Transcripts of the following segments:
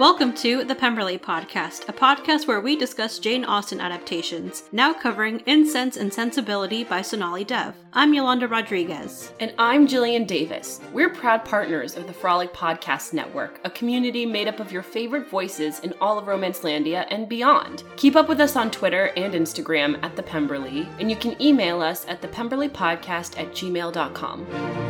Welcome to the Pemberley Podcast, a podcast where we discuss Jane Austen adaptations, now covering Incense and Sensibility by Sonali Dev. I'm Yolanda Rodriguez. And I'm Jillian Davis. We're proud partners of the Frolic Podcast Network, a community made up of your favorite voices in all of Romancelandia and beyond. Keep up with us on Twitter and Instagram at the Pemberley, and you can email us at thepemberleypodcast at gmail.com.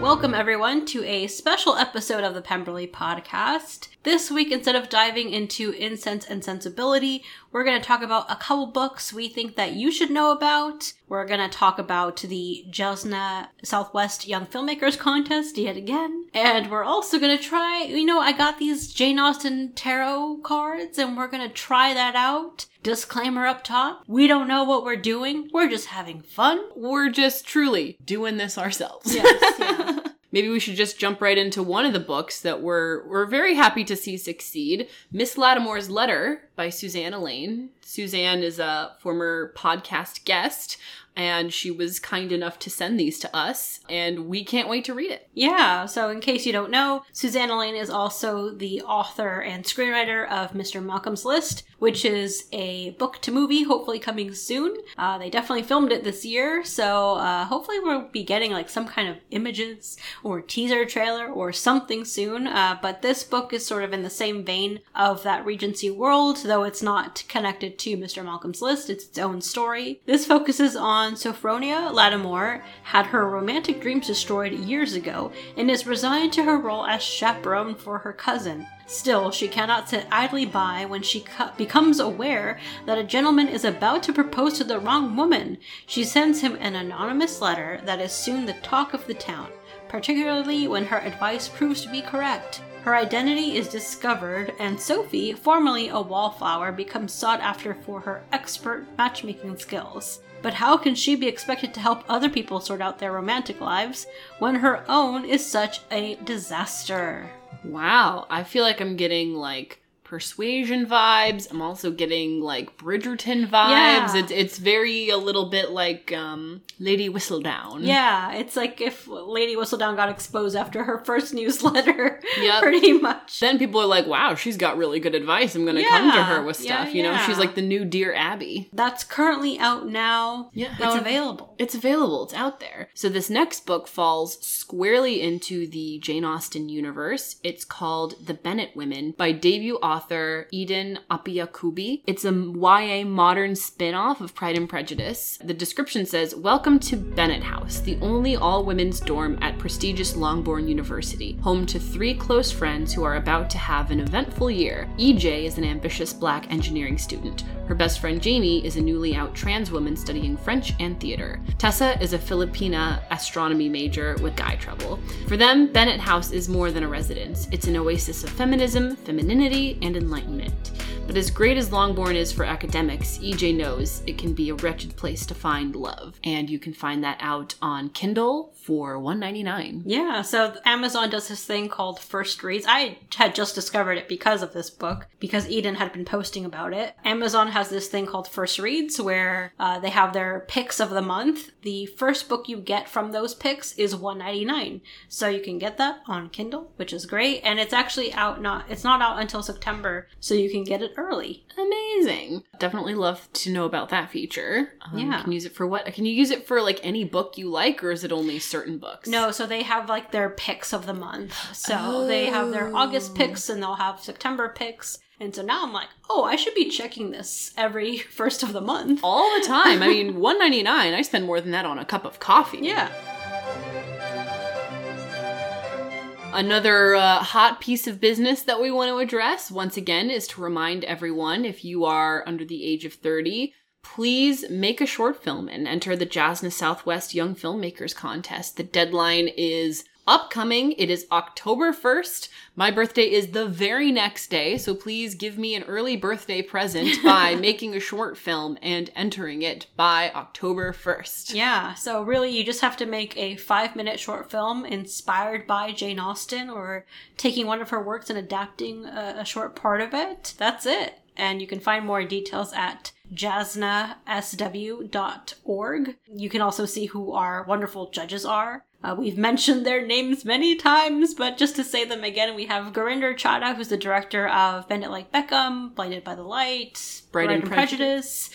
Welcome, everyone, to a special episode of the Pemberley Podcast. This week, instead of diving into incense and sensibility, we're going to talk about a couple books we think that you should know about. We're going to talk about the JASNA Southwest Young Filmmakers Contest yet again. And we're also going to try, you know, I got these Jane Austen tarot cards, and we're going to try that out. Disclaimer up top we don't know what we're doing, we're just having fun. We're just truly doing this ourselves. Yes, yeah. Maybe we should just jump right into one of the books that we're we're very happy to see succeed. Miss Lattimore's Letter by Suzanne Allain. Suzanne is a former podcast guest and she was kind enough to send these to us and we can't wait to read it. Yeah, so in case you don't know, Suzanne Allain is also the author and screenwriter of Mr. Malcolm's List, which is a book to movie, hopefully coming soon. Uh, they definitely filmed it this year, so uh, hopefully we'll be getting like some kind of images or teaser trailer or something soon. Uh, but this book is sort of in the same vein of that Regency world, though it's not connected to Mr. Malcolm's List, it's its own story. This focuses on Sophronia Lattimore had her romantic dreams destroyed years ago and is resigned to her role as chaperone for her cousin. Still, she cannot sit idly by when she becomes aware that a gentleman is about to propose to the wrong woman. She sends him an anonymous letter that is soon the talk of the town, particularly when her advice proves to be correct. Her identity is discovered, and Sophie, formerly a wallflower, becomes sought after for her expert matchmaking skills. But how can she be expected to help other people sort out their romantic lives when her own is such a disaster? Wow, I feel like I'm getting like persuasion vibes. I'm also getting like Bridgerton vibes. Yeah. It's it's very a little bit like um Lady Whistledown. Yeah, it's like if Lady Whistledown got exposed after her first newsletter, Yep. pretty much. Then people are like, "Wow, she's got really good advice. I'm going to come to her with yeah, stuff." you know, yeah. she's like the new Dear Abby. That's currently out now. Yeah, it's available. It's available. It's out there. So this next book falls squarely into the Jane Austen universe. It's called The Bennet Women by debut author Eden Appiah-Kubi. It's a YA modern spin-off of Pride and Prejudice. The description says, "Welcome to Bennet House, the only all-women's dorm at prestigious Longbourn University, home to three close friends who are about to have an eventful year. EJ is an ambitious black engineering student. Her best friend Jamie is a newly out trans woman studying French and theater. Tessa is a Filipina astronomy major with guy trouble. For them, Bennet House is more than a residence. It's an oasis of feminism, femininity, and enlightenment. But as great as Longbourn is for academics, EJ knows it can be a wretched place to find love. And you can find that out on Kindle for $1.99. Yeah, so Amazon does this thing called First Reads. I had just discovered it because of this book, because Eden had been posting about it. Amazon has this thing called First Reads where uh, they have their picks of the month. The first book you get from those picks is $1.99. So you can get that on Kindle, which is great. And it's actually out not it's not out until September, so you can get it early. Amazing. Definitely love to know about that feature. Um, Yeah. Can use it for what? Can you use it for like any book you like, or is it only certain books? No, so they have like their picks of the month. So they have their August picks and they'll have September picks. And so now I'm like, oh, I should be checking this every first of the month. All the time. I mean, one ninety nine. I spend more than that on a cup of coffee. Yeah. Another uh, hot piece of business that we want to address, once again, is to remind everyone if you are under the age of 30, please make a short film and enter the JASNA Southwest Young Filmmakers Contest. The deadline is upcoming. It is October 1st. My birthday is the very next day, so please give me an early birthday present by making a short film and entering it by October 1st. Yeah. So really, you just have to make a five minute short film inspired by Jane Austen or taking one of her works and adapting a, a short part of it. That's it. And you can find more details at jasnasw.org. You can also see who our wonderful judges are. Uh, we've mentioned their names many times, but just to say them again, we have Gurinder Chadha, who's the director of Bend It Like Beckham, Blinded by the Light, Pride and Prejudice.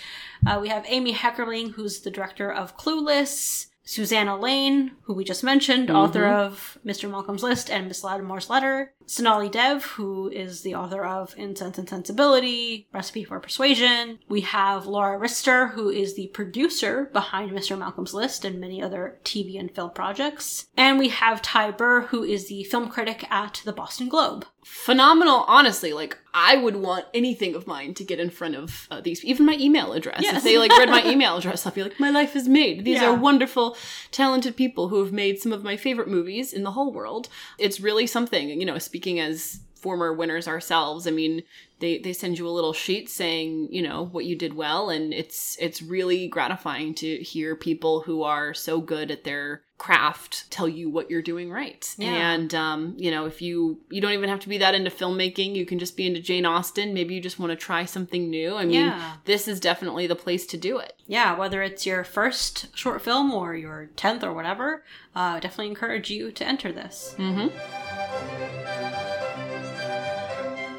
Uh, we have Amy Heckerling, who's the director of Clueless. Suzanne Allain, who we just mentioned, author of Mr. Malcolm's List and Miss Lattimore's Letter. Sonali Dev, who is the author of Incense and Sensibility, Recipe for Persuasion. We have Laura Rister, who is the producer behind Mr. Malcolm's List and many other TV and film projects. And we have Ty Burr, who is the film critic at the Boston Globe. Phenomenal, honestly. Like, I would want anything of mine to get in front of uh, these, even my email address. Yes. If they like read my email address, I'll be like, my life is made. These Yeah. are wonderful, talented people who have made some of my favorite movies in the whole world. It's really something, you know, speaking as former winners ourselves, I mean, they, they send you a little sheet saying, you know, what you did well. And it's, it's really gratifying to hear people who are so good at their craft tell you what you're doing right. Yeah. And, um, you know, if you, you don't even have to be that into filmmaking, you can just be into Jane Austen. Maybe you just want to try something new. I mean, Yeah. this is definitely the place to do it. Yeah, whether it's your first short film or your 10th or whatever, uh, definitely encourage you to enter this.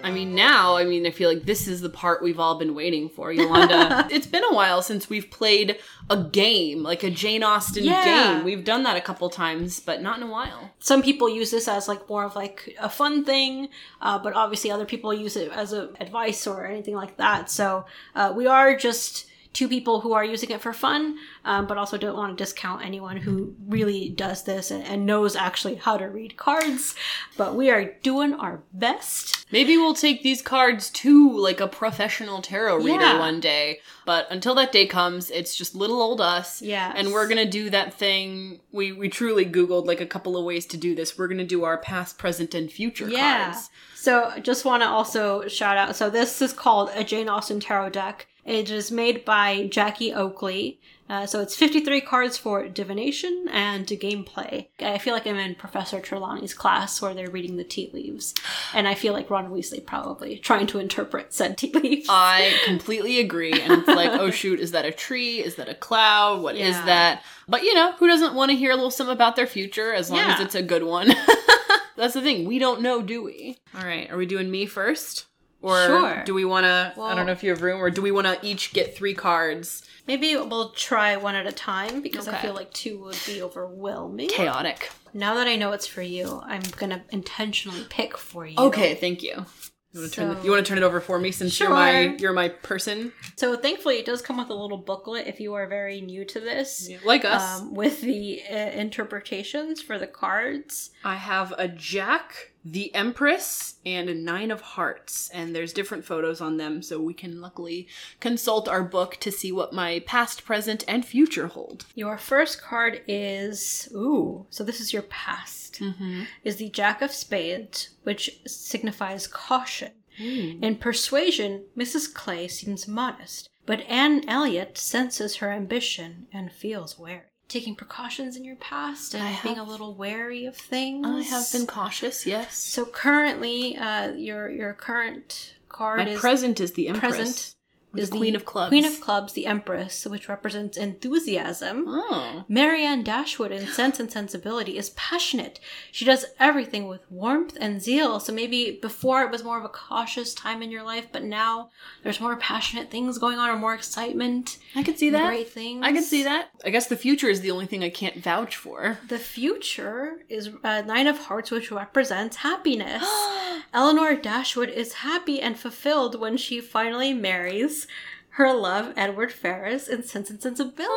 I mean, now, I mean, I feel like this is the part we've all been waiting for, Yolanda. it's been a while since we've played a game, like a Jane Austen Yeah. game. We've done that a couple times, but not in a while. Some people use this as like more of like a fun thing, uh, but obviously other people use it as a advice or anything like that. So uh, we are just two people who are using it for fun, um, but also don't want to discount anyone who really does this and, and knows actually how to read cards. But we are doing our best. Maybe we'll take these cards to like a professional tarot reader Yeah. one day. But until that day comes, it's just little old us. Yeah. And we're gonna do that thing. We we truly Googled like a couple of ways to do this. We're gonna do our past, present, and future Yeah. cards. So I just want to also shout out. So this is called a Jane Austen tarot deck. It is made by Jackie Oakley. Uh, so it's 53 cards for divination and gameplay. I feel like I'm in Professor Trelawney's class where they're reading the tea leaves. And I feel like Ron Weasley probably trying to interpret said tea leaves. I completely agree. And it's like, oh shoot, is that a tree? Is that a cloud? What is Yeah. that? But you know, who doesn't want to hear a little something about their future as long as it's a good one? That's the thing. We don't know, do we? All right. Are we doing me first? Or Sure. do we want to? I don't know if you have room, or do we want to each get three cards? Maybe we'll try one at a time because I feel like two would be overwhelming. Chaotic. Now that I know it's for you, I'm gonna intentionally pick for you. Okay, thank you. You want to turn, the- So- you want to turn it over for me since you're my you're my person, So thankfully, it does come with a little booklet if you are very new to this, like us. um, with the uh, interpretations for the cards. I have a Jack, the Empress, and a Nine of Hearts, and there's different photos on them, so we can luckily consult our book to see what my past, present, and future hold. Your first card is ooh, so this is your past. Mm-hmm. Is the Jack of Spades, which signifies caution. Hmm. In persuasion, Mrs. Clay seems modest, but Anne Elliot senses her ambition and feels wary. Taking precautions in your past and I being a little wary of things. I have been cautious, yes. So currently, uh, your your current card My is present is the Empress. present is the Queen of Clubs. Queen of Clubs, the Empress, which represents enthusiasm. Oh. Marianne Dashwood in Sense and Sensibility is passionate. She does everything with warmth and zeal. So maybe before it was more of a cautious time in your life, but now there's more passionate things going on or more excitement. I could see that. Great things. I could see that. I guess the future is the only thing I can't vouch for. The future is uh, Nine of Hearts, which represents happiness. Elinor Dashwood is happy and fulfilled when she finally marries her love, Edward Ferrars, in Sense and Sensibility.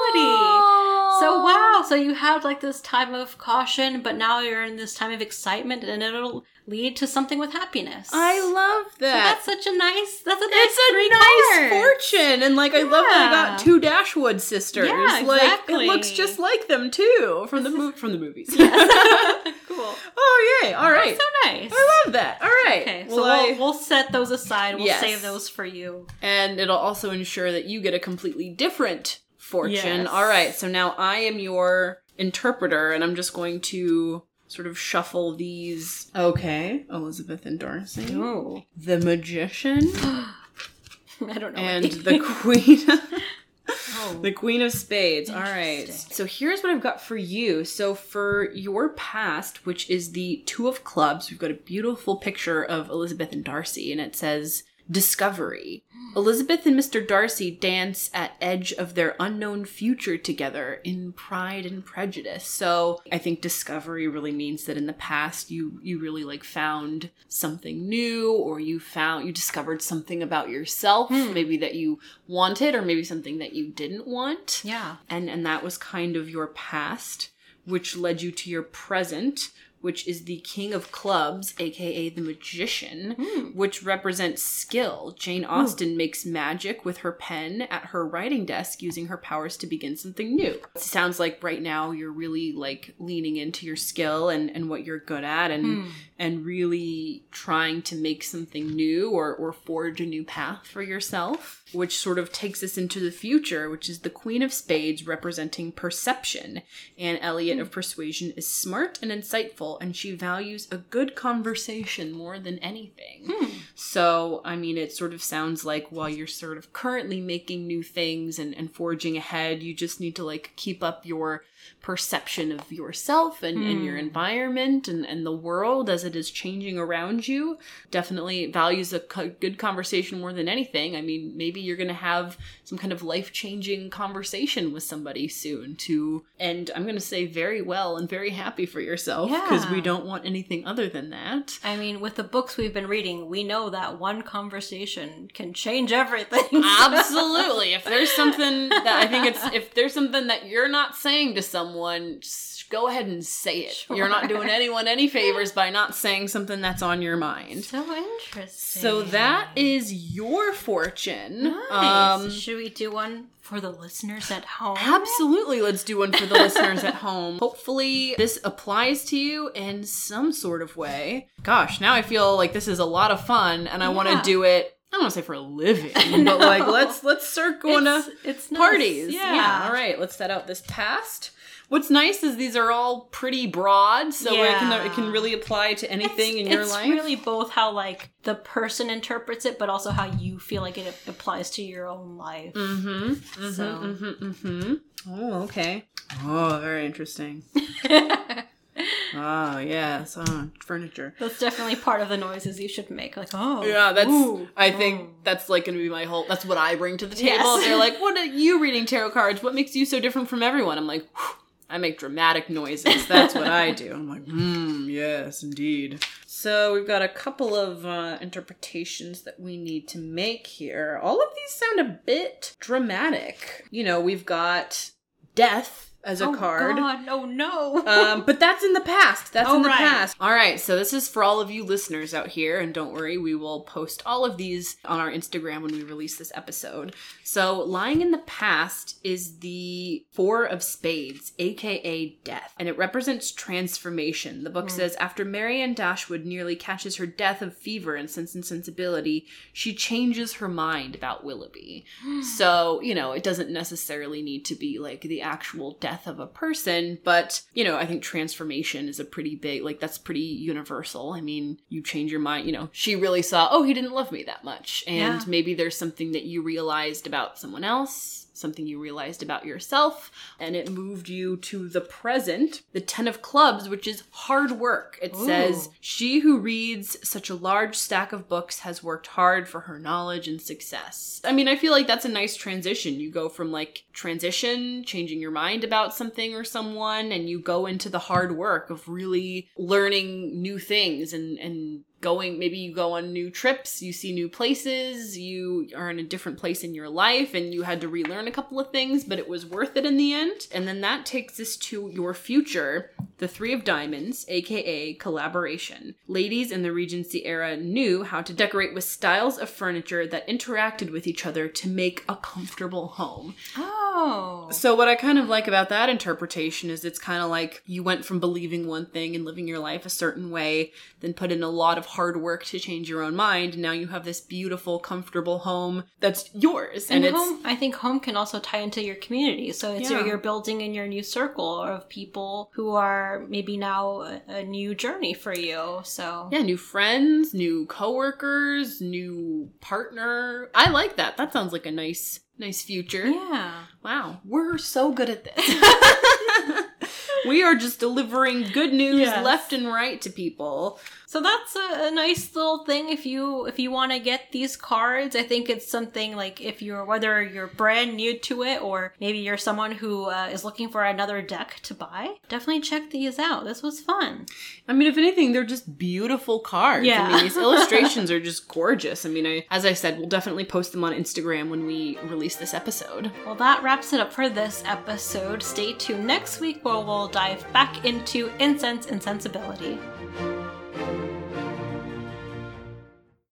So wow, so you had like this time of caution, but now you're in this time of excitement, and it'll lead to something with happiness. I love So that. that's such a nice. That's a nice. it's a nice cards. fortune, and like I love that I got two Dashwood sisters. Yeah, Like exactly. it looks just like them too from the mo- from the movies. cool. oh yay! All right, So nice. I love that. All right. Okay, so well, we'll, we'll set those aside. We'll Yes. save those for you. and it'll also ensure that you get a completely different fortune. Yes. All right, so now I am your interpreter, and I'm just going to sort of shuffle these. Okay, Elizabeth and Darcy, Oh, the magician, I don't know. and the queen. Oh. The Queen of Spades. All right. So here's what I've got for you. So for your past, which is the Two of Clubs, we've got a beautiful picture of Elizabeth and Darcy, and it says Discovery. Elizabeth and Mr. Darcy dance at edge of their unknown future together in Pride and Prejudice. So I think discovery really means that in the past you you really like found something new or you found you discovered something about yourself, hmm. maybe that you wanted or maybe something that you didn't want Yeah. and and that was kind of your past which led you to your present which is the king of clubs aka the magician hmm. which represents skill. Jane hmm. austen makes magic with her pen at her writing desk using her powers to begin something new. It sounds like right now you're really like leaning into your skill and and what you're good at and hmm. and really trying to make something new or or forge a new path for yourself which sort of takes us into the future which is the queen of spades representing perception. Anne Elliot of persuasion is smart and insightful and she values a good conversation more than anything. Hmm. So i mean it sort of sounds like while you're sort of currently making new things and, and forging ahead you just need to like keep up your perception of yourself and, and your hmm. environment and, and the world as it is changing around you definitely values a co- good conversation more than anything i mean maybe you're going to have some kind of life-changing conversation with somebody soon to and i'm going to say very well and very happy for yourself because we don't want anything other than that I mean, with the books we've been reading, we know that one conversation can change everything. Absolutely. If there's something that I think it's if there's something that you're not saying to someone, go ahead and say it. You're not doing anyone any favors by not saying something that's on your mind. so interesting. So that is your fortune. nice. Um Should we do one for the listeners at home? Absolutely, let's do one for the listeners at home. Hopefully, this applies to you in some sort of way. Gosh, now I feel like this is a lot of fun, and I want to do it. I don't want to say for a living, but like let's let's start going It's, to it's nice. parties. Yeah. All right, let's set out this past. What's nice is these are all pretty broad, so it can it can really apply to anything in your it's life. It's really both how like the person interprets it, but also how you feel like it applies to your own life. Mm-hmm. Mm-hmm. So- Mm-hmm. Mm-hmm. Oh, okay. Oh, very interesting. Oh, yes. Oh, furniture. That's definitely part of the noises you should make. Like, oh, Yeah, that's. ooh, I think oh. that's like going to be my whole. That's what I bring to the table. Yes. They're like, "What are you reading tarot cards? What makes you so different from everyone?" I'm like, "I make dramatic noises. That's what I do." I'm like, "Hmm, yes, indeed." So we've got a couple of uh, interpretations that we need to make here. All of these sound a bit dramatic. You know, we've got death as a oh, card. God, no, no. Um, but that's in the past. That's Oh, in the right. past. All right. So this is for all of you listeners out here, and don't worry, we will post all of these on our Instagram when we release this episode. So lying in the past is the Four of Spades, aka Death, and it represents transformation. The book says after Marianne Dashwood nearly catches her death of fever and sense and sensibility, she changes her mind about Willoughby. So, you know, it doesn't necessarily need to be like the actual death of a person, but, you know, I think transformation is a pretty big, like, that's pretty universal. I mean, you change your mind, you know, she really saw, oh, he didn't love me that much. And Yeah. maybe there's something that you realized about someone else. Something you realized about yourself, and it moved you to the present, the Ten of Clubs, which is hard work. It says, she who reads such a large stack of books has worked hard for her knowledge and success. I mean, I feel like that's a nice transition. You go from like transition, changing your mind about something or someone, and you go into the hard work of really learning new things and, and going maybe you go on new trips you see new places you are in a different place in your life and you had to relearn a couple of things but it was worth it in the end. And then that takes us to your future the three of diamonds aka collaboration ladies in the regency era knew how to decorate with styles of furniture that interacted with each other to make a comfortable home oh. so what I kind of like about that interpretation is it's kind of like you went from believing one thing and living your life a certain way, then put in a lot of hard work to change your own mind, and now you have this beautiful, comfortable home that's yours. And, And, it's home, I think home can also tie into your community. So it's Yeah. your, you're building in your new circle of people who are maybe now a, a new journey for you. So yeah, new friends, new coworkers, new partner. I like that. That sounds like a nice Nice future. Yeah. Wow, we're so good at this. we are just delivering good news Yes. left and right to people. So that's a, a nice little thing if you if you want to get these cards. I think it's something like if you're whether you're brand new to it or maybe you're someone who uh, is looking for another deck to buy. Definitely check these out. This was fun. I mean, if anything, they're just beautiful cards. Yeah. I mean, these illustrations are just gorgeous. I mean, I, as I said, we'll definitely post them on Instagram when we release this episode. Well, that wraps it up for this episode. Stay tuned next week where we'll dive back into incense and sensibility.